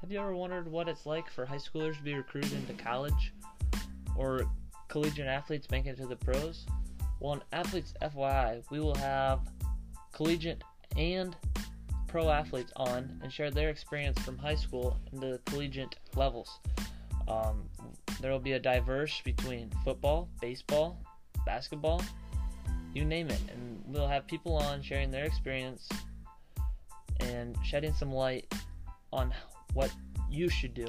Have you ever wondered what it's like for high schoolers to be recruited into college or collegiate athletes making it to the pros? Well, in Athletes FYI, we will have collegiate and pro athletes on and share their experience from high school into collegiate levels. Um, there will be a diverse between football, baseball, basketball, you name it, and we'll have people on sharing their experience and shedding some light on what you should do.